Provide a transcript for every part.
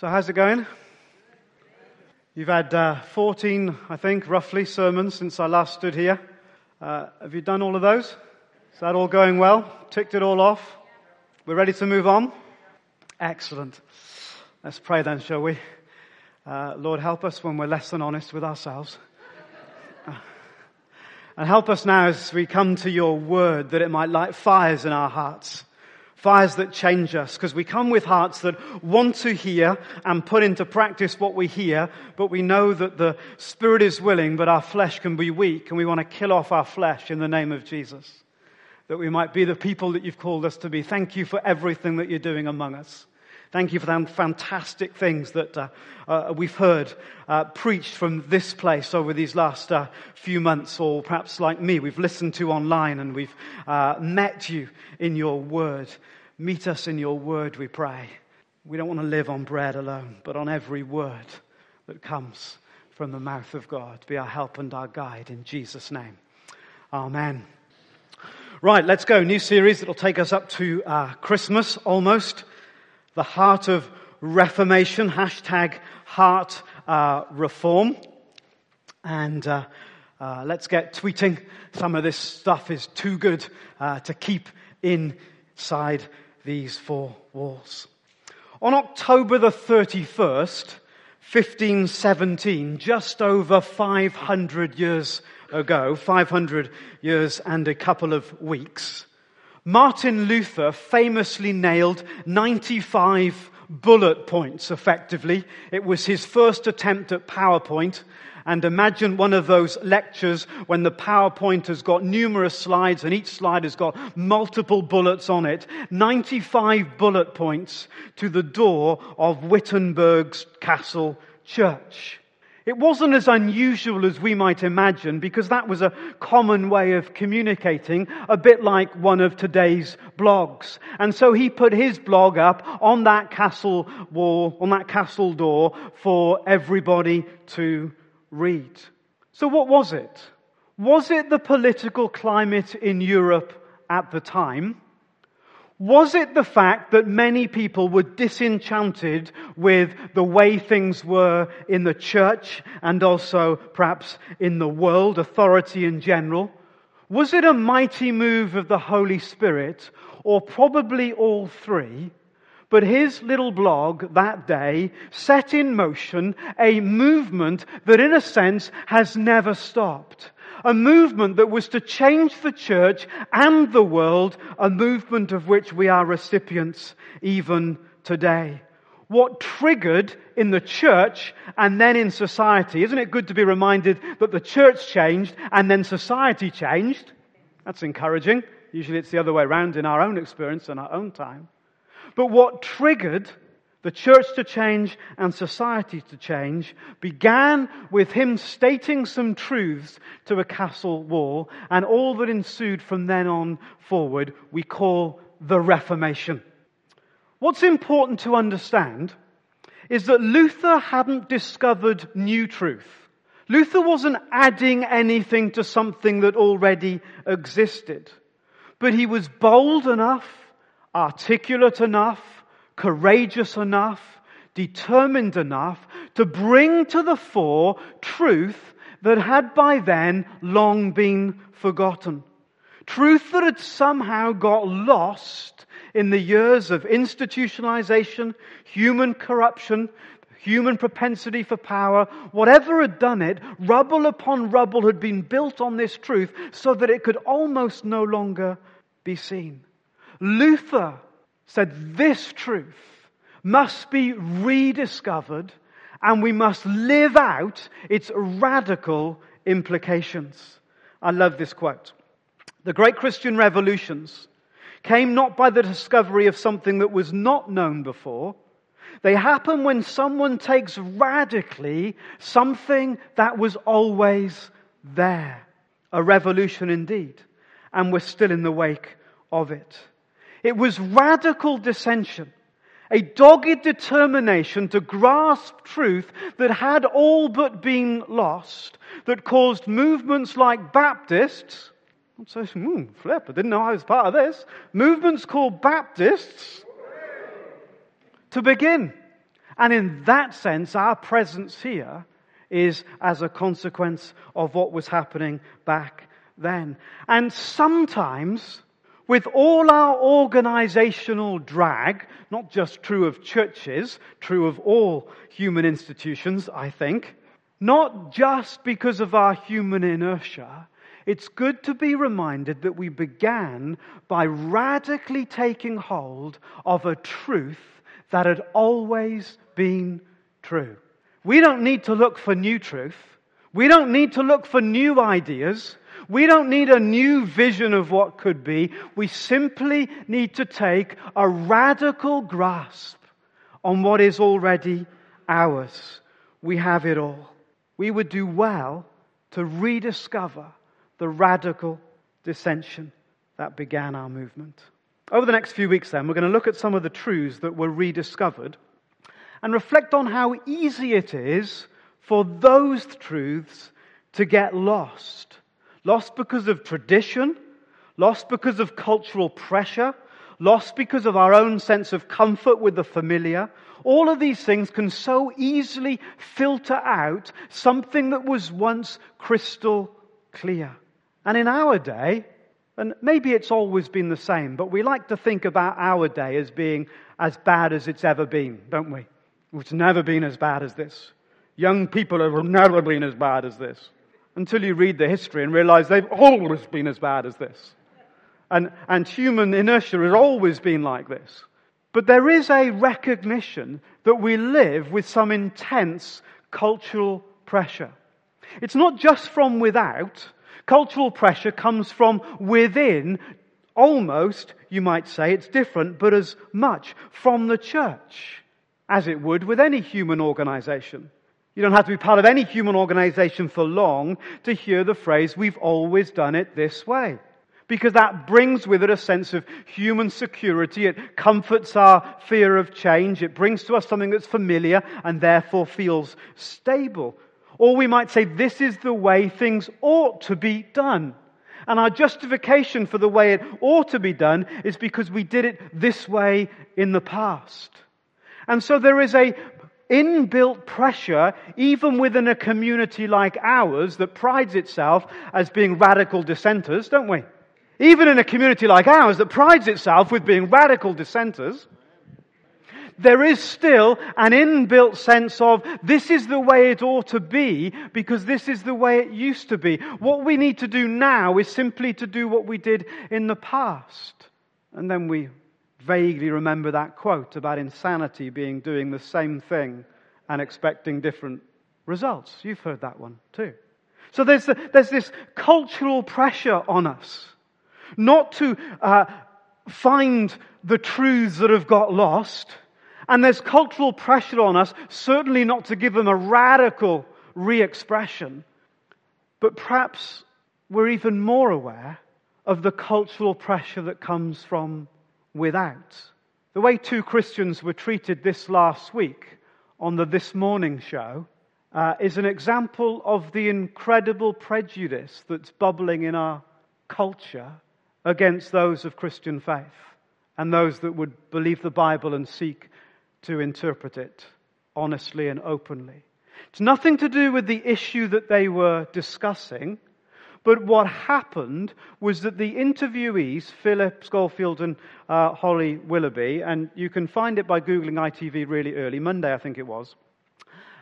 So, how's it going? You've had uh, 14, I think, roughly, sermons since I last stood here. Uh, have you done all of those? Is that all going well? Ticked it all off? We're ready to move on? Excellent. Let's pray then, shall we? Uh, Lord, help us when we're less than honest with ourselves. Uh, and help us now as we come to your word that it might light fires in our hearts fires that change us, because we come with hearts that want to hear and put into practice what we hear, but we know that the Spirit is willing, but our flesh can be weak, and we want to kill off our flesh in the name of Jesus. That we might be the people that you've called us to be. Thank you for everything that you're doing among us. Thank you for the fantastic things that uh, uh, we've heard uh, preached from this place over these last uh, few months, or perhaps like me, we've listened to online and we've uh, met you in your word. Meet us in your word, we pray. We don't want to live on bread alone, but on every word that comes from the mouth of God. Be our help and our guide in Jesus' name. Amen. Right, let's go. New series that'll take us up to uh, Christmas almost the heart of reformation, hashtag heart uh, reform. And uh, uh, let's get tweeting. Some of this stuff is too good uh, to keep inside these four walls. On October the 31st, 1517, just over 500 years ago, 500 years and a couple of weeks, Martin Luther famously nailed 95 bullet points effectively. It was his first attempt at PowerPoint. And imagine one of those lectures when the PowerPoint has got numerous slides and each slide has got multiple bullets on it. 95 bullet points to the door of Wittenberg's Castle Church. It wasn't as unusual as we might imagine because that was a common way of communicating, a bit like one of today's blogs. And so he put his blog up on that castle wall, on that castle door for everybody to read. So what was it? Was it the political climate in Europe at the time? Was it the fact that many people were disenchanted with the way things were in the church and also perhaps in the world, authority in general? Was it a mighty move of the Holy Spirit or probably all three? But his little blog that day set in motion a movement that in a sense has never stopped a movement that was to change the church and the world, a movement of which we are recipients even today. What triggered in the church and then in society? Isn't it good to be reminded that the church changed and then society changed? That's encouraging. Usually it's the other way around in our own experience and our own time. But what triggered the church to change and society to change began with him stating some truths to a castle wall, and all that ensued from then on forward we call the Reformation. What's important to understand is that Luther hadn't discovered new truth. Luther wasn't adding anything to something that already existed. But he was bold enough, articulate enough, courageous enough, determined enough to bring to the fore truth that had by then long been forgotten. Truth that had somehow got lost in the years of institutionalization, human corruption, human propensity for power, whatever had done it, rubble upon rubble had been built on this truth so that it could almost no longer be seen. Luther said this truth must be rediscovered and we must live out its radical implications. I love this quote. The great Christian revolutions came not by the discovery of something that was not known before. They happen when someone takes radically something that was always there. A revolution indeed. And we're still in the wake of it. It was radical dissension. A dogged determination to grasp truth that had all but been lost, that caused movements like Baptists, so, hmm, flip, I didn't know I was part of this, movements called Baptists, to begin. And in that sense, our presence here is as a consequence of what was happening back then. And sometimes, with all our organizational drag, not just true of churches, true of all human institutions, I think, not just because of our human inertia, it's good to be reminded that we began by radically taking hold of a truth that had always been true. We don't need to look for new truth. We don't need to look for new ideas. We don't need a new vision of what could be. We simply need to take a radical grasp on what is already ours. We have it all. We would do well to rediscover the radical dissension that began our movement. Over the next few weeks, then, we're going to look at some of the truths that were rediscovered and reflect on how easy it is for those truths to get lost. Lost because of tradition, lost because of cultural pressure, lost because of our own sense of comfort with the familiar. All of these things can so easily filter out something that was once crystal clear. And in our day, and maybe it's always been the same, but we like to think about our day as being as bad as it's ever been, don't we? It's never been as bad as this. Young people have never been as bad as this. Until you read the history and realize they've always been as bad as this. And, and human inertia has always been like this. But there is a recognition that we live with some intense cultural pressure. It's not just from without. Cultural pressure comes from within, almost, you might say, it's different, but as much from the church as it would with any human organization. You don't have to be part of any human organization for long to hear the phrase, we've always done it this way. Because that brings with it a sense of human security. It comforts our fear of change. It brings to us something that's familiar and therefore feels stable. Or we might say, this is the way things ought to be done. And our justification for the way it ought to be done is because we did it this way in the past. And so there is a inbuilt pressure, even within a community like ours that prides itself as being radical dissenters, don't we? Even in a community like ours that prides itself with being radical dissenters, there is still an inbuilt sense of this is the way it ought to be because this is the way it used to be. What we need to do now is simply to do what we did in the past. And then we vaguely remember that quote about insanity being doing the same thing and expecting different results. You've heard that one too. So there's, the, there's this cultural pressure on us not to uh, find the truths that have got lost. And there's cultural pressure on us, certainly not to give them a radical re expression. But perhaps we're even more aware of the cultural pressure that comes from without. The way two Christians were treated this last week on the This Morning show uh, is an example of the incredible prejudice that's bubbling in our culture against those of Christian faith and those that would believe the Bible and seek to interpret it honestly and openly. It's nothing to do with the issue that they were discussing. But what happened was that the interviewees, Philip Schofield and uh, Holly Willoughby, and you can find it by Googling ITV really early, Monday I think it was,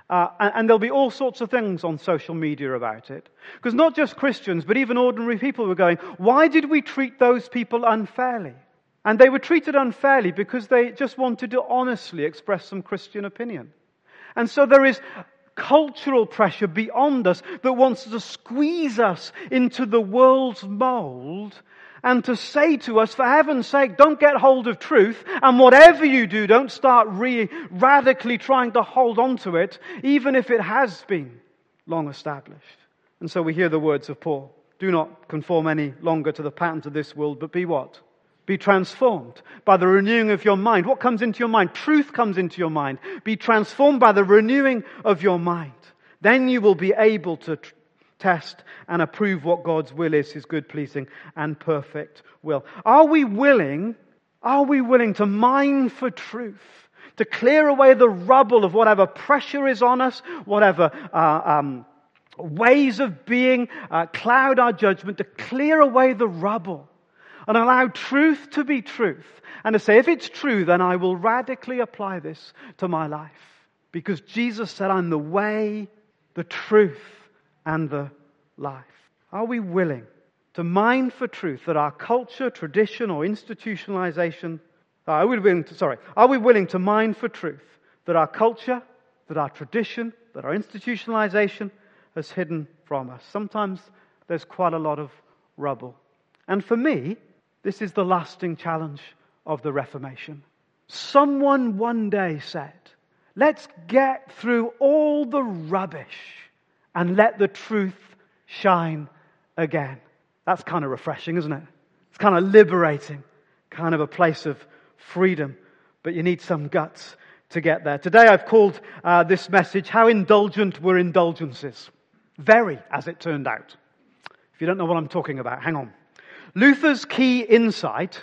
uh, and, and, there'll be all sorts of things on social media about it. Because not just Christians, but even ordinary people were going, why did we treat those people unfairly? And they were treated unfairly because they just wanted to honestly express some Christian opinion. And so there is cultural pressure beyond us that wants to squeeze us into the world's mold and to say to us, for heaven's sake, don't get hold of truth, and whatever you do, don't start re- radically trying to hold on to it, even if it has been long established. And so we hear the words of Paul. Do not conform any longer to the patterns of this world, but be what? Be transformed by the renewing of your mind. What comes into your mind? Truth comes into your mind. Be transformed by the renewing of your mind. Then you will be able to tr- test and approve what God's will is, his good, pleasing, and perfect will. Are we willing, are we willing to mine for truth? To clear away the rubble of whatever pressure is on us, whatever uh, um, ways of being uh, cloud our judgment, to clear away the rubble and allow truth to be truth. And to say, if it's true, then I will radically apply this to my life. Because Jesus said, I'm the way, the truth, and the life. Are we willing to mine for truth that our culture, tradition, or institutionalization, are we willing to, sorry, are we willing to mine for truth that our culture, that our tradition, that our institutionalization has hidden from us? Sometimes there's quite a lot of rubble. And for me, this is the lasting challenge of the Reformation. Someone one day said, let's get through all the rubbish and let the truth shine again. That's kind of refreshing, isn't it? It's kind of liberating, kind of a place of freedom, but you need some guts to get there. Today I've called uh, this message, How Indulgent Were Indulgences? Very, as it turned out. If you don't know what I'm talking about, hang on. Luther's key insight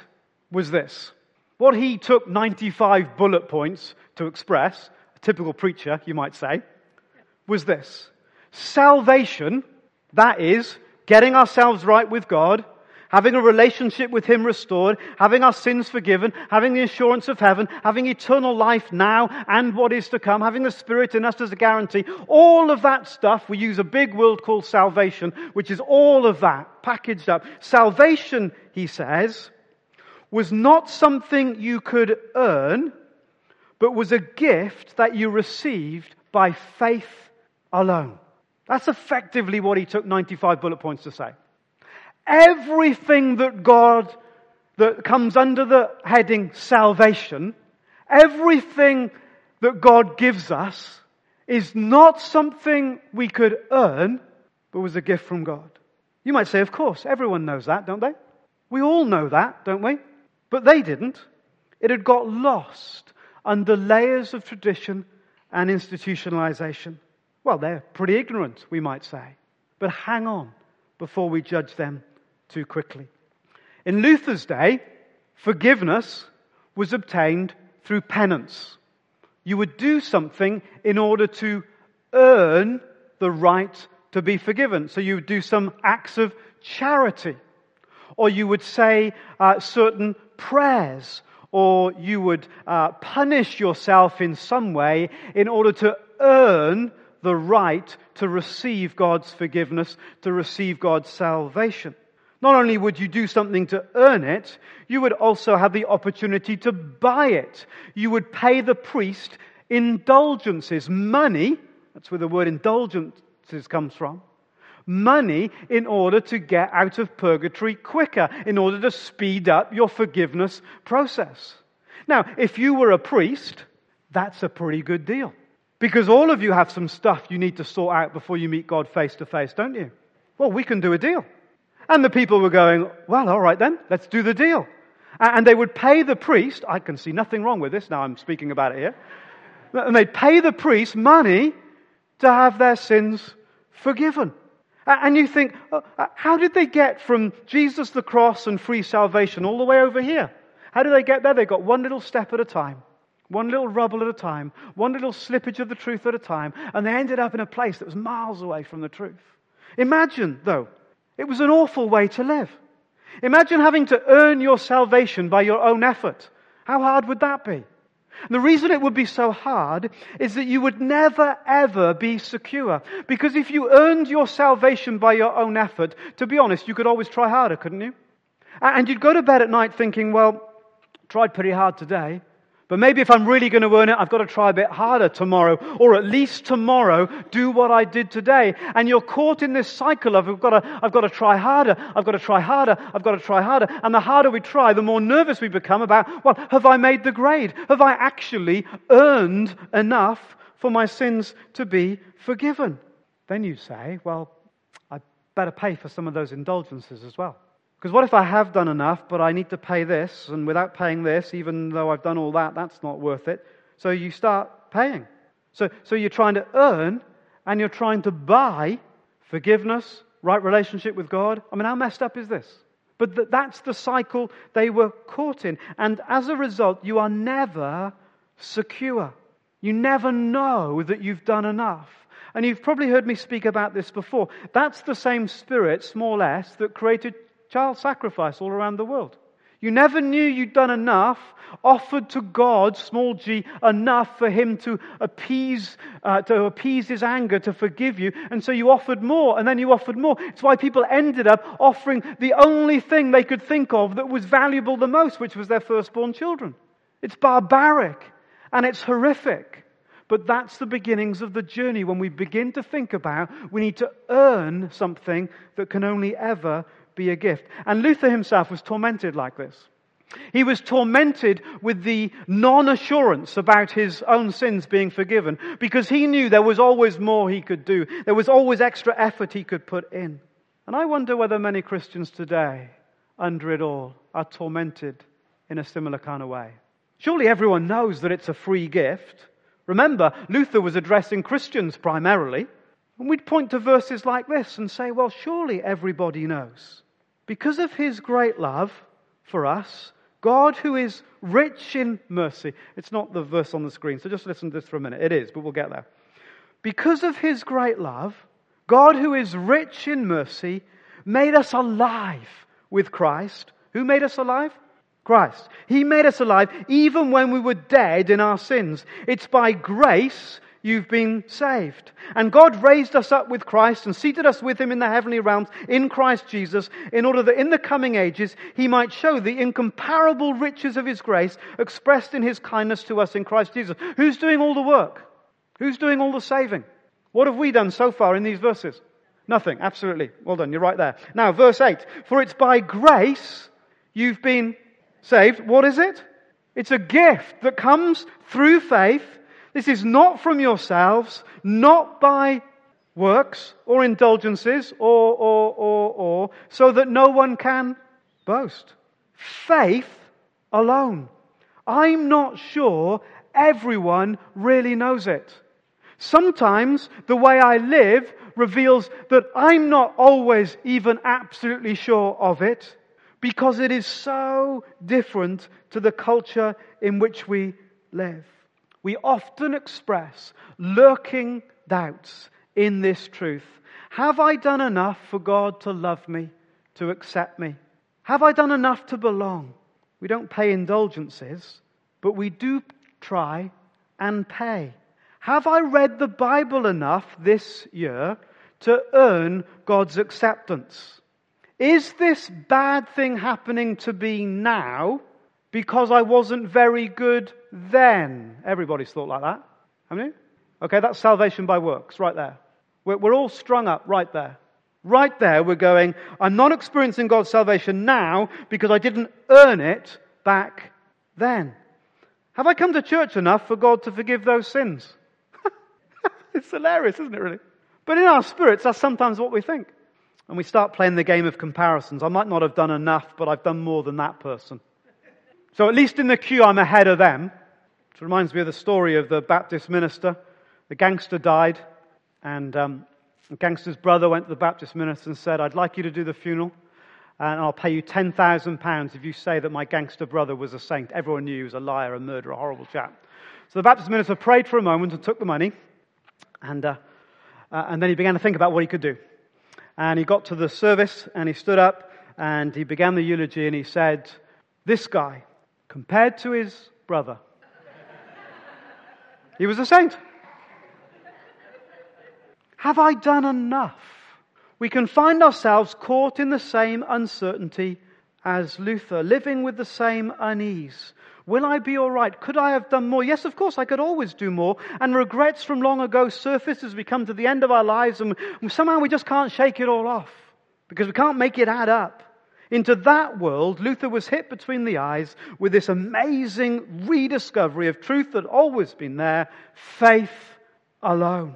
was this. What he took 95 bullet points to express, a typical preacher, you might say, was this. Salvation, that is, getting ourselves right with God, having a relationship with Him restored, having our sins forgiven, having the assurance of heaven, having eternal life now and what is to come, having the Spirit in us as a guarantee, all of that stuff, we use a big word called salvation, which is all of that packaged up. Salvation, he says, was not something you could earn, but was a gift that you received by faith alone. That's effectively what he took 95 bullet points to say. Everything that God, that comes under the heading salvation, everything that God gives us is not something we could earn, but was a gift from God. You might say, of course, everyone knows that, don't they? We all know that, don't we? But they didn't. It had got lost under layers of tradition and institutionalization. Well, they're pretty ignorant, we might say. But hang on before we judge them too quickly. In Luther's day, forgiveness was obtained through penance. You would do something in order to earn the right to be forgiven. So you would do some acts of charity, or you would say uh, certain prayers, or you would uh, punish yourself in some way in order to earn the right to receive God's forgiveness, to receive God's salvation. Not only would you do something to earn it, you would also have the opportunity to buy it. You would pay the priest indulgences, money, that's where the word indulgences comes from, money in order to get out of purgatory quicker, in order to speed up your forgiveness process. Now, if you were a priest, that's a pretty good deal. Because all of you have some stuff you need to sort out before you meet God face to face, don't you? Well, we can do a deal. And the people were going, well, all right then, let's do the deal. And they would pay the priest, I can see nothing wrong with this now I'm speaking about it here. And they'd pay the priest money to have their sins forgiven. And you think, uh, uh, how did they get from Jesus the cross and free salvation all the way over here? How did they get there? They got one little step at a time, one little rubble at a time, one little slippage of the truth at a time, and they ended up in a place that was miles away from the truth. Imagine, though, it was an awful way to live. Imagine having to earn your salvation by your own effort. How hard would that be? The reason it would be so hard is that you would never ever be secure. Because if you earned your salvation by your own effort, to be honest, you could always try harder, couldn't you? And you'd go to bed at night thinking, well, tried pretty hard today, But maybe if I'm really going to earn it, I've got to try a bit harder tomorrow, or at least tomorrow, do what I did today. And you're caught in this cycle of, I've got to, I've got to try harder, I've got to try harder, I've got to try harder. And the harder we try, the more nervous we become about, well, have I made the grade? Have I actually earned enough for my sins to be forgiven? Then you say, well, I better pay for some of those indulgences as well. Because what if I have done enough, but I need to pay this, and without paying this, even though I've done all that, that's not worth it. So you start paying. So, so you're trying to earn and you're trying to buy forgiveness, right relationship with God. I mean, how messed up is this? But th- that's the cycle they were caught in. And as a result, you are never secure. You never know that you've done enough. And you've probably heard me speak about this before. That's the same spirit, small s, that created child sacrifice all around the world. You never knew you'd done enough, offered to God, small g, enough for Him to appease, uh, to appease His anger, to forgive you. And so you offered more, and then you offered more. It's why people ended up offering the only thing they could think of that was valuable the most, which was their firstborn children. It's barbaric, and it's horrific. But that's the beginnings of the journey when we begin to think about we need to earn something that can only ever be a gift. And Luther himself was tormented like this. He was tormented with the non assurance about his own sins being forgiven because he knew there was always more he could do. There was always extra effort he could put in. And I wonder whether many Christians today, under it all, are tormented in a similar kind of way. Surely everyone knows that it's a free gift. Remember, Luther was addressing Christians primarily. And we'd point to verses like this and say, well, surely everybody knows. Because of his great love for us, God who is rich in mercy. It's not the verse on the screen, so just listen to this for a minute. It is, but we'll get there. Because of his great love, God who is rich in mercy made us alive with Christ. Who made us alive? Christ. He made us alive even when we were dead in our sins. It's by grace you've been saved. And God raised us up with Christ and seated us with him in the heavenly realms in Christ Jesus in order that in the coming ages he might show the incomparable riches of his grace expressed in his kindness to us in Christ Jesus. Who's doing all the work? Who's doing all the saving? What have we done so far in these verses? Nothing. Absolutely. Well done. You're right there. Now, verse 8. For it's by grace you've been saved. What is it? It's a gift that comes through faith this is not from yourselves, not by works or indulgences or, or, or, or, so that no one can boast. Faith alone. I'm not sure everyone really knows it. Sometimes the way I live reveals that I'm not always even absolutely sure of it because it is so different to the culture in which we live we often express lurking doubts in this truth. Have I done enough for God to love me, to accept me? Have I done enough to belong? We don't pay indulgences, but we do try and pay. Have I read the Bible enough this year to earn God's acceptance? Is this bad thing happening to me now because I wasn't very good then. Everybody's thought like that, haven't you? Okay, that's salvation by works, right there. We're, we're all strung up right there. Right there, we're going, I'm not experiencing God's salvation now because I didn't earn it back then. Have I come to church enough for God to forgive those sins? it's hilarious, isn't it, really? But in our spirits, that's sometimes what we think. And we start playing the game of comparisons. I might not have done enough, but I've done more than that person. So at least in the queue, I'm ahead of them. It reminds me of the story of the Baptist minister. The gangster died, and um, the gangster's brother went to the Baptist minister and said, I'd like you to do the funeral, and I'll pay you £10,000 if you say that my gangster brother was a saint. Everyone knew he was a liar, a murderer, a horrible chap. So the Baptist minister prayed for a moment and took the money, and, uh, uh, and then he began to think about what he could do. And he got to the service, and he stood up, and he began the eulogy, and he said, This guy, compared to his brother. he was a saint. Have I done enough? We can find ourselves caught in the same uncertainty as Luther, living with the same unease, Will I be alright? Could I have done more? Yes, of course, I could always do more. And regrets from long ago surface as we come to the end of our lives and somehow we just can't shake it all off because we can't make it add up. Into that world, Luther was hit between the eyes with this amazing rediscovery of truth that always been there, faith alone.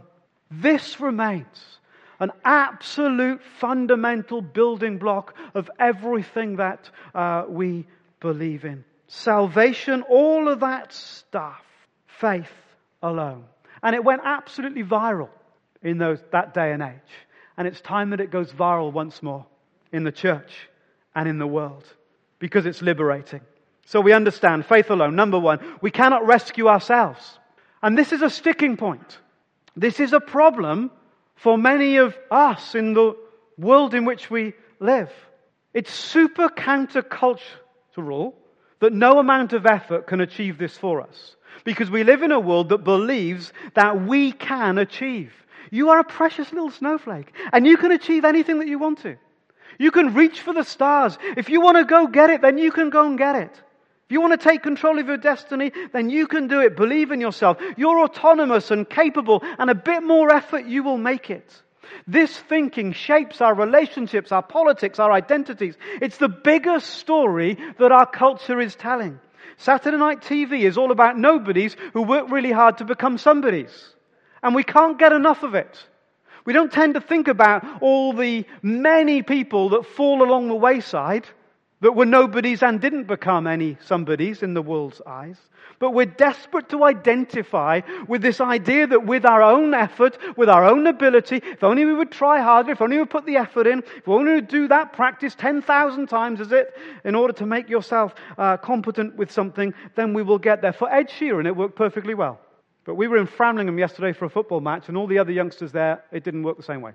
This remains an absolute fundamental building block of everything that uh, we believe in. Salvation, all of that stuff, faith alone. And it went absolutely viral in those, that day and age. And it's time that it goes viral once more in the church and in the world because it's liberating. So we understand faith alone. Number one, we cannot rescue ourselves. And this is a sticking point. This is a problem for many of us in the world in which we live. It's super countercultural that no amount of effort can achieve this for us. Because we live in a world that believes that we can achieve. You are a precious little snowflake, and you can achieve anything that you want to. You can reach for the stars. If you want to go get it, then you can go and get it. If you want to take control of your destiny, then you can do it. Believe in yourself. You're autonomous and capable, and a bit more effort, you will make it. This thinking shapes our relationships, our politics, our identities. It's the biggest story that our culture is telling. Saturday night TV is all about nobodies who work really hard to become somebodies. And we can't get enough of it. We don't tend to think about all the many people that fall along the wayside that were nobodies and didn't become any somebodies in the world's eyes. But we're desperate to identify with this idea that with our own effort, with our own ability, if only we would try harder, if only we put the effort in, if we only would do that practice 10,000 times, is it, in order to make yourself uh, competent with something, then we will get there. For Ed Sheeran, it worked perfectly well. But we were in Framlingham yesterday for a football match, and all the other youngsters there, it didn't work the same way.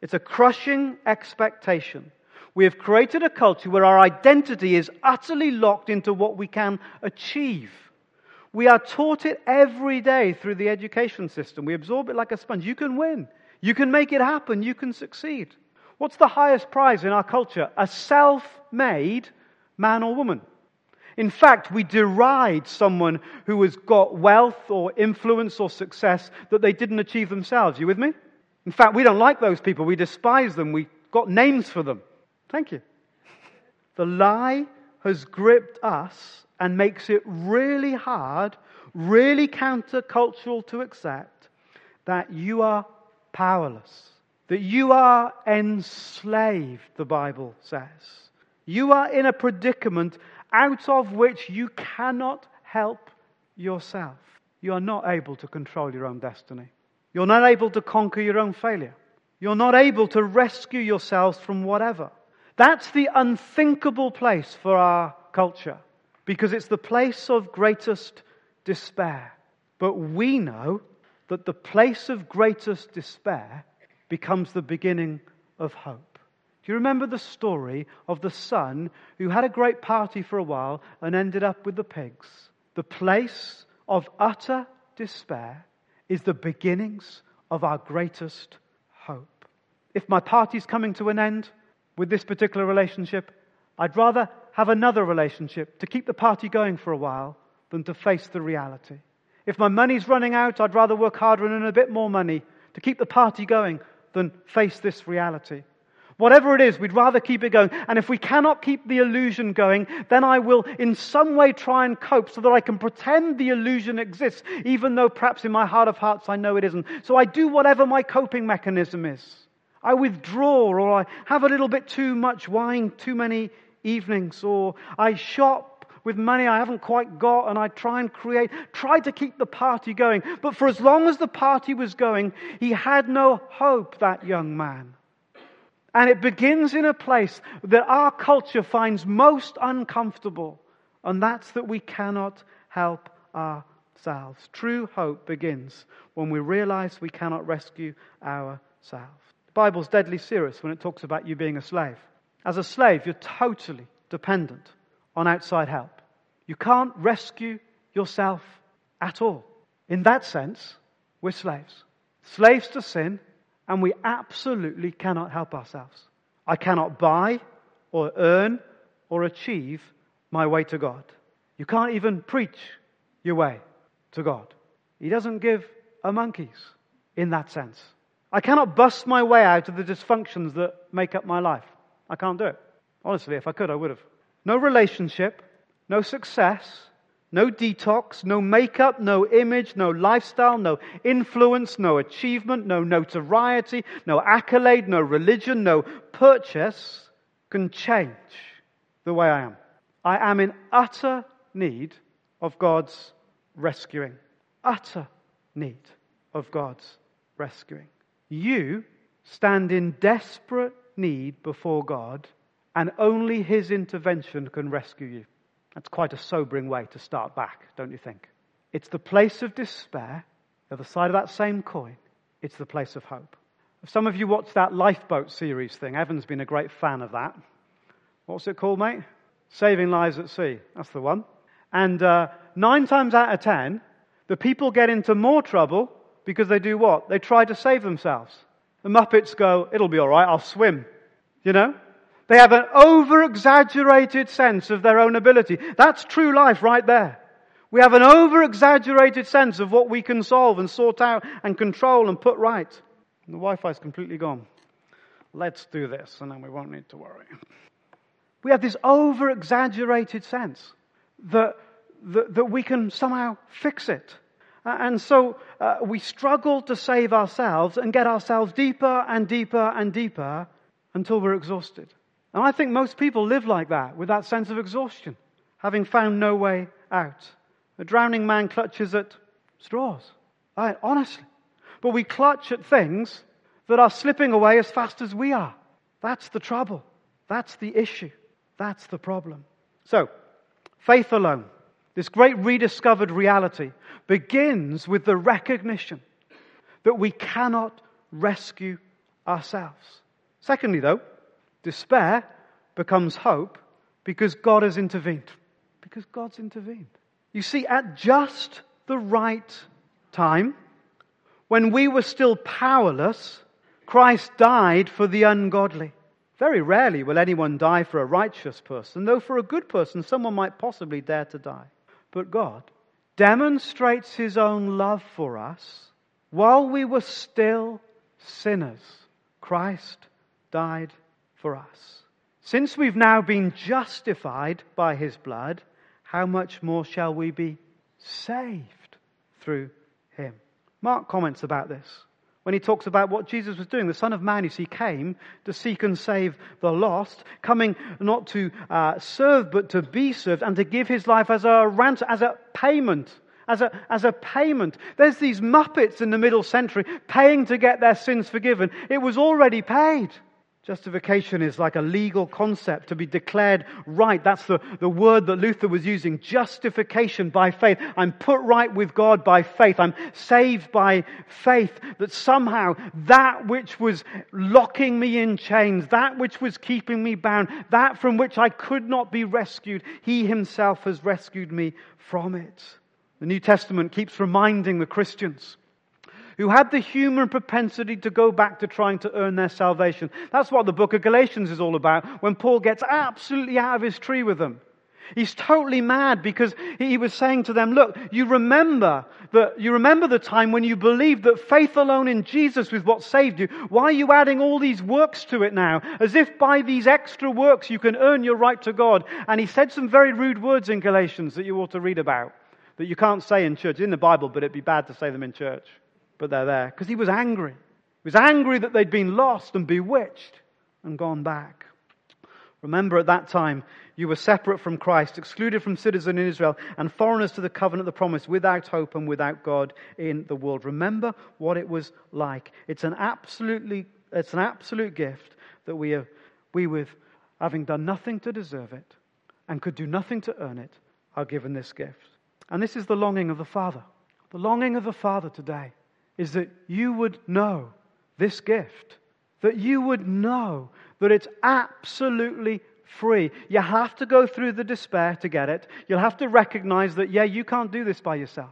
It's a crushing expectation. We have created a culture where our identity is utterly locked into what we can achieve. We are taught it every day through the education system. We absorb it like a sponge. You can win. You can make it happen. You can succeed. What's the highest prize in our culture? A self made man or woman. In fact, we deride someone who has got wealth or influence or success that they didn't achieve themselves. You with me? In fact, we don't like those people. We despise them. We've got names for them. Thank you. The lie has gripped us and makes it really hard, really countercultural to accept that you are powerless, that you are enslaved, the Bible says. You are in a predicament out of which you cannot help yourself. You are not able to control your own destiny. You're not able to conquer your own failure. You're not able to rescue yourselves from whatever. That's the unthinkable place for our culture because it's the place of greatest despair. But we know that the place of greatest despair becomes the beginning of hope. Do you remember the story of the son who had a great party for a while and ended up with the pigs? The place of utter despair is the beginnings of our greatest hope. If my party's coming to an end with this particular relationship, I'd rather have another relationship to keep the party going for a while than to face the reality. If my money's running out, I'd rather work harder and earn a bit more money to keep the party going than face this reality. Whatever it is, we'd rather keep it going. And if we cannot keep the illusion going, then I will in some way try and cope so that I can pretend the illusion exists, even though perhaps in my heart of hearts I know it isn't. So I do whatever my coping mechanism is. I withdraw, or I have a little bit too much wine, too many evenings, or I shop with money I haven't quite got and I try and create, try to keep the party going. But for as long as the party was going, he had no hope, that young man. And it begins in a place that our culture finds most uncomfortable, and that's that we cannot help ourselves. True hope begins when we realize we cannot rescue ourselves. The Bible's deadly serious when it talks about you being a slave. As a slave, you're totally dependent on outside help. You can't rescue yourself at all. In that sense, we're slaves. Slaves to sin and we absolutely cannot help ourselves. I cannot buy or earn or achieve my way to God. You can't even preach your way to God. He doesn't give a monkey's in that sense. I cannot bust my way out of the dysfunctions that make up my life. I can't do it. Honestly, if I could, I would have. No relationship, no success, no detox, no makeup, no image, no lifestyle, no influence, no achievement, no notoriety, no accolade, no religion, no purchase can change the way I am. I am in utter need of God's rescuing. Utter need of God's rescuing. You stand in desperate need before God, and only His intervention can rescue you. That's quite a sobering way to start back, don't you think? It's the place of despair, the other side of that same coin, it's the place of hope. If some of you watched that lifeboat series thing, Evan's been a great fan of that. What's it called, mate? Saving Lives at Sea. That's the one. And uh, nine times out of ten, the people get into more trouble because they do what? They try to save themselves. The Muppets go, it'll be alright, I'll swim. You know? They have an over exaggerated sense of their own ability. That's true life right there. We have an over exaggerated sense of what we can solve and sort out and control and put right. And the Wi Fi is completely gone. Let's do this and then we won't need to worry. We have this over exaggerated sense that, that, that, we can somehow fix it. And so uh, we struggle to save ourselves and get ourselves deeper and deeper and deeper until we're exhausted. And I think most people live like that, with that sense of exhaustion, having found no way out. A drowning man clutches at straws. Right, honestly. But we clutch at things that are slipping away as fast as we are. That's the trouble. That's the issue. That's the problem. So, faith alone, this great rediscovered reality, begins with the recognition that we cannot rescue ourselves. Secondly, though, despair becomes hope because God has intervened. Because God's intervened. You see, at just the right time, when we were still powerless, Christ died for the ungodly. Very rarely will anyone die for a righteous person, though for a good person, someone might possibly dare to die. But God demonstrates his own love for us while we were still sinners. Christ died for us. Since we've now been justified by his blood, how much more shall we be saved through him? Mark comments about this when he talks about what Jesus was doing. The Son of Man, you see, came to seek and save the lost, coming not to uh, serve, but to be served, and to give his life as a ransom, as a payment. As a, as a payment. There's these Muppets in the middle century paying to get their sins forgiven. It was already paid. Justification is like a legal concept to be declared right. That's the, the word that Luther was using. Justification by faith. I'm put right with God by faith. I'm saved by faith that somehow that which was locking me in chains, that which was keeping me bound, that from which I could not be rescued, He Himself has rescued me from it. The New Testament keeps reminding the Christians who had the human propensity to go back to trying to earn their salvation. That's what the book of Galatians is all about when Paul gets absolutely out of his tree with them. He's totally mad because he was saying to them, look, you remember that, you remember the time when you believed that faith alone in Jesus was what saved you. Why are you adding all these works to it now? As if by these extra works you can earn your right to God. And he said some very rude words in Galatians that you ought to read about, that you can't say in church, in the Bible, but it'd be bad to say them in church but they're there because he was angry. He was angry that they'd been lost and bewitched and gone back. Remember at that time, you were separate from Christ, excluded from citizen in Israel, and foreigners to the covenant of the promise, without hope and without God in the world. Remember what it was like. It's an absolutely, it's an absolute gift that we have, we with having done nothing to deserve it and could do nothing to earn it, are given this gift. And this is the longing of the Father. The longing of the Father today is that you would know this gift, that you would know that it's absolutely free. You have to go through the despair to get it. You'll have to recognize that, yeah, you can't do this by yourself.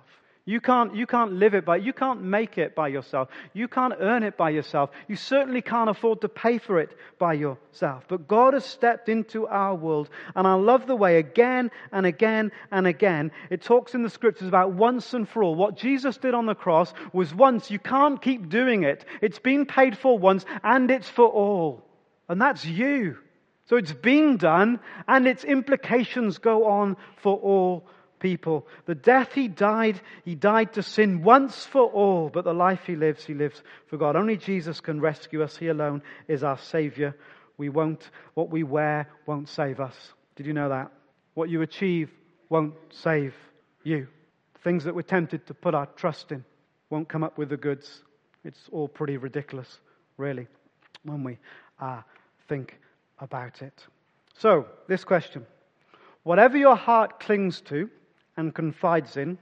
You can't, you can't live it by, you can't make it by yourself. You can't earn it by yourself. You certainly can't afford to pay for it by yourself. But God has stepped into our world. And I love the way again and again and again it talks in the scriptures about once and for all. What Jesus did on the cross was once. You can't keep doing it. It's been paid for once and it's for all. And that's you. So it's been done and its implications go on for all people. The death he died, he died to sin once for all, but the life he lives, he lives for God. Only Jesus can rescue us. He alone is our Savior. We won't, what we wear won't save us. Did you know that? What you achieve won't save you. Things that we're tempted to put our trust in won't come up with the goods. It's all pretty ridiculous, really, when we uh, think about it. So, this question whatever your heart clings to, and confides in,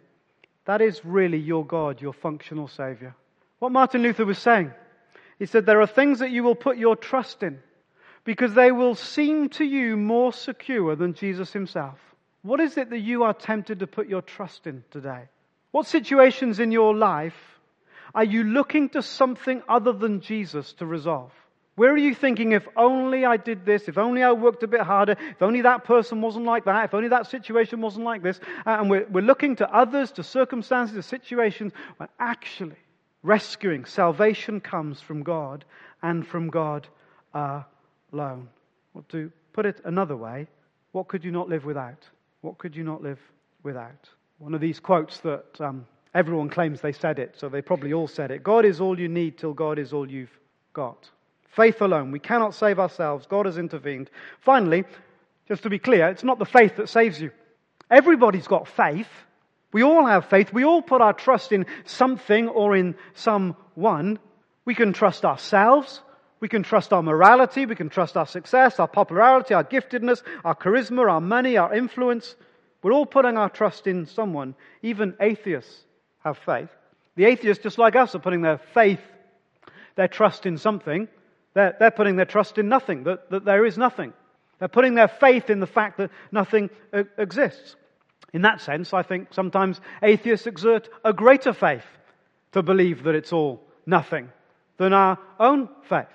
that is really your God, your functional Savior. What Martin Luther was saying, he said, There are things that you will put your trust in because they will seem to you more secure than Jesus himself. What is it that you are tempted to put your trust in today? What situations in your life are you looking to something other than Jesus to resolve? Where are you thinking, if only I did this, if only I worked a bit harder, if only that person wasn't like that, if only that situation wasn't like this, uh, and we're, we're looking to others, to circumstances, to situations, when actually rescuing, salvation comes from God and from God alone. What to put it another way, what could you not live without? What could you not live without? One of these quotes that um, everyone claims they said it, so they probably all said it. God is all you need till God is all you've got. Faith alone. We cannot save ourselves. God has intervened. Finally, just to be clear, it's not the faith that saves you. Everybody's got faith. We all have faith. We all put our trust in something or in someone. We can trust ourselves. We can trust our morality. We can trust our success, our popularity, our giftedness, our charisma, our money, our influence. We're all putting our trust in someone. Even atheists have faith. The atheists, just like us, are putting their faith, their trust in something. They're, they're putting their trust in nothing, that, that there is nothing. They're putting their faith in the fact that nothing uh, exists. In that sense, I think sometimes atheists exert a greater faith to believe that it's all nothing than our own faith.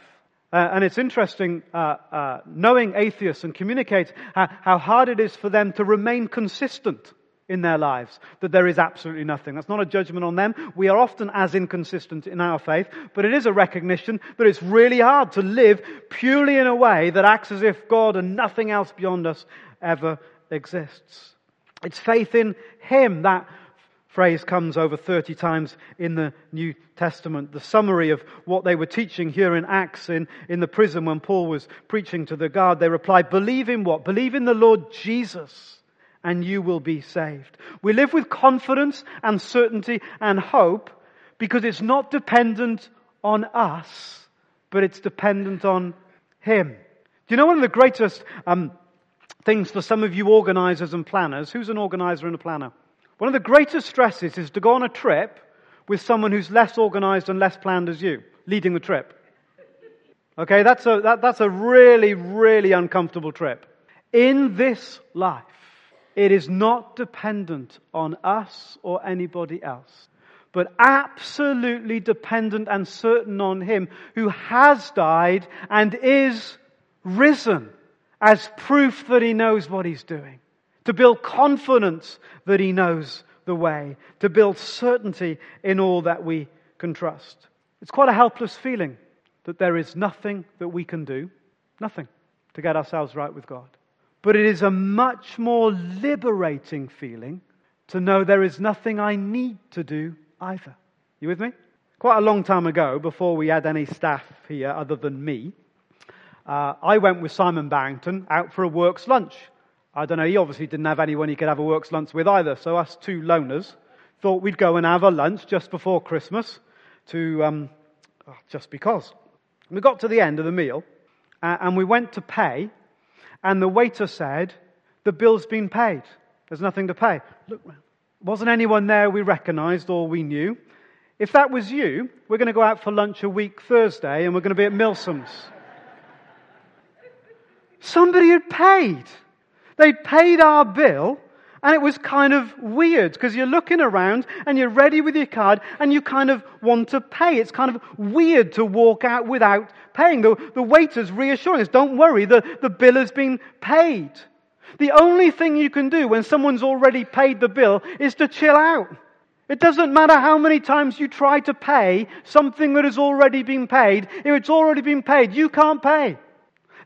Uh, and it's interesting uh, uh, knowing atheists and communicate how, how hard it is for them to remain consistent in their lives, that there is absolutely nothing. That's not a judgment on them. We are often as inconsistent in our faith, but it is a recognition that it's really hard to live purely in a way that acts as if God and nothing else beyond us ever exists. It's faith in Him. That phrase comes over 30 times in the New Testament. The summary of what they were teaching here in Acts in, in the prison when Paul was preaching to the guard, they replied, Believe in what? Believe in the Lord Jesus and you will be saved. We live with confidence and certainty and hope because it's not dependent on us, but it's dependent on Him. Do you know one of the greatest um, things for some of you organizers and planners? Who's an organizer and a planner? One of the greatest stresses is to go on a trip with someone who's less organized and less planned as you, leading the trip. Okay, that's a, that, that's a really, really uncomfortable trip. In this life, it is not dependent on us or anybody else, but absolutely dependent and certain on Him who has died and is risen as proof that He knows what He's doing. To build confidence that He knows the way. To build certainty in all that we can trust. It's quite a helpless feeling that there is nothing that we can do, nothing, to get ourselves right with God. But it is a much more liberating feeling to know there is nothing I need to do either. You with me? Quite a long time ago, before we had any staff here other than me, uh, I went with Simon Barrington out for a works lunch. I don't know, he obviously didn't have anyone he could have a works lunch with either, so us two loners thought we'd go and have a lunch just before Christmas to, um, oh, just because. We got to the end of the meal, uh, and we went to pay, and the waiter said, The bill's been paid. There's nothing to pay. Look, wasn't anyone there we recognized or we knew? If that was you, we're going to go out for lunch a week Thursday and we're going to be at Milsom's. Somebody had paid. They'd paid our bill And it was kind of weird because you're looking around and you're ready with your card and you kind of want to pay. It's kind of weird to walk out without paying. The, the waiter's reassuring us, don't worry, the, the bill has been paid. The only thing you can do when someone's already paid the bill is to chill out. It doesn't matter how many times you try to pay something that has already been paid. If it's already been paid, you can't pay.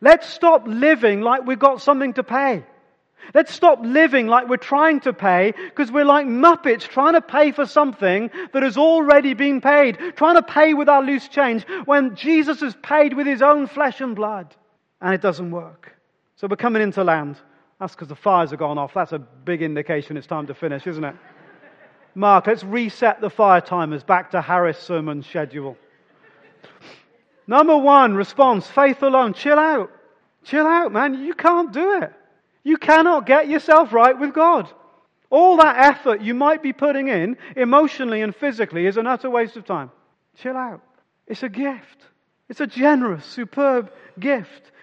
Let's stop living like we've got something to pay. Let's stop living like we're trying to pay because we're like muppets trying to pay for something that has already been paid, trying to pay with our loose change when Jesus has paid with his own flesh and blood. And it doesn't work. So we're coming into land. That's because the fires have gone off. That's a big indication it's time to finish, isn't it? Mark, let's reset the fire timers back to Harris sermon schedule. Number one response, faith alone. Chill out. Chill out, man. You can't do it. You cannot get yourself right with God. All that effort you might be putting in, emotionally and physically, is an utter waste of time. Chill out. It's a gift. It's a generous, superb gift.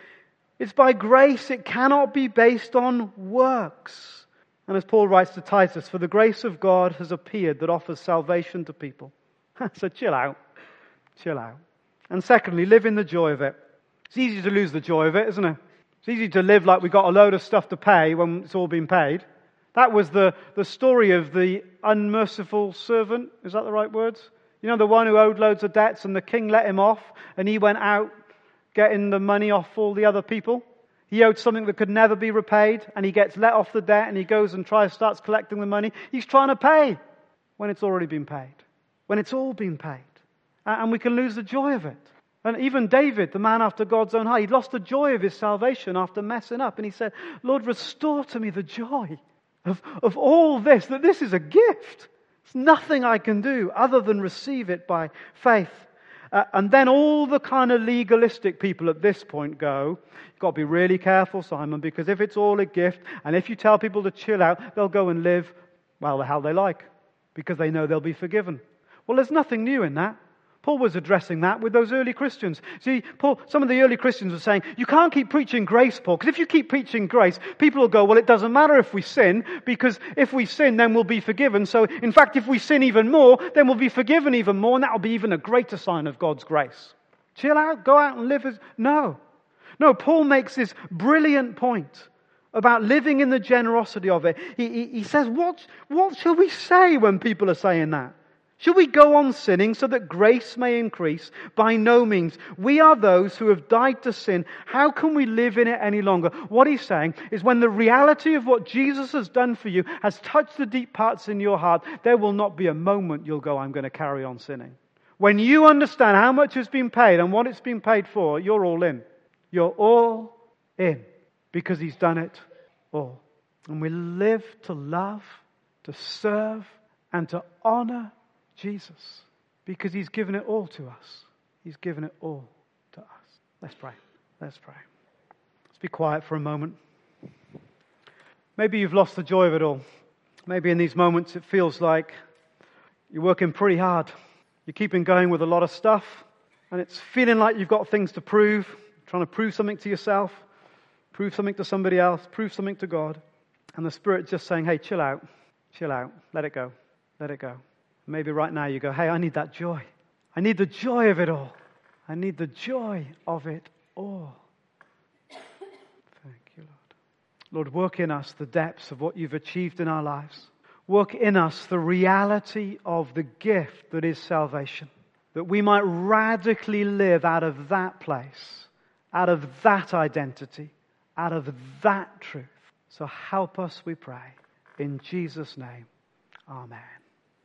It's by grace. It cannot be based on works. And as Paul writes to Titus, for the grace of God has appeared that offers salvation to people. so chill out. Chill out. And secondly, live in the joy of it. It's easy to lose the joy of it, isn't it? It's easy to live like we've got a load of stuff to pay when it's all been paid. That was the, the story of the unmerciful servant. Is that the right words? You know, the one who owed loads of debts and the king let him off and he went out getting the money off all the other people. He owed something that could never be repaid and he gets let off the debt and he goes and tries, starts collecting the money. He's trying to pay when it's already been paid. When it's all been paid. And we can lose the joy of it. And even David, the man after God's own heart, he lost the joy of his salvation after messing up. And he said, Lord, restore to me the joy of, of all this, that this is a gift. It's nothing I can do other than receive it by faith. Uh, and then all the kind of legalistic people at this point go, you've got to be really careful, Simon, because if it's all a gift, and if you tell people to chill out, they'll go and live, well, the hell they like, because they know they'll be forgiven. Well, there's nothing new in that. Paul was addressing that with those early Christians. See, Paul, some of the early Christians were saying, you can't keep preaching grace, Paul, because if you keep preaching grace, people will go, well, it doesn't matter if we sin, because if we sin, then we'll be forgiven. So, in fact, if we sin even more, then we'll be forgiven even more, and that'll be even a greater sign of God's grace. Chill out, go out and live as. No. No, Paul makes this brilliant point about living in the generosity of it. He, he, he says, what, what shall we say when people are saying that? Should we go on sinning so that grace may increase? By no means. We are those who have died to sin. How can we live in it any longer? What he's saying is when the reality of what Jesus has done for you has touched the deep parts in your heart, there will not be a moment you'll go, I'm going to carry on sinning. When you understand how much has been paid and what it's been paid for, you're all in. You're all in because he's done it all. And we live to love, to serve, and to honor Jesus because he's given it all to us. He's given it all to us. Let's pray. Let's pray. Let's be quiet for a moment. Maybe you've lost the joy of it all. Maybe in these moments it feels like you're working pretty hard. You're keeping going with a lot of stuff, and it's feeling like you've got things to prove, trying to prove something to yourself, prove something to somebody else, prove something to God. And the Spirit just saying, hey, chill out, chill out, let it go, let it go. Maybe right now you go, hey, I need that joy. I need the joy of it all. I need the joy of it all. Thank you, Lord. Lord, work in us the depths of what you've achieved in our lives. Work in us the reality of the gift that is salvation, that we might radically live out of that place, out of that identity, out of that truth. So help us, we pray. In Jesus' name, amen.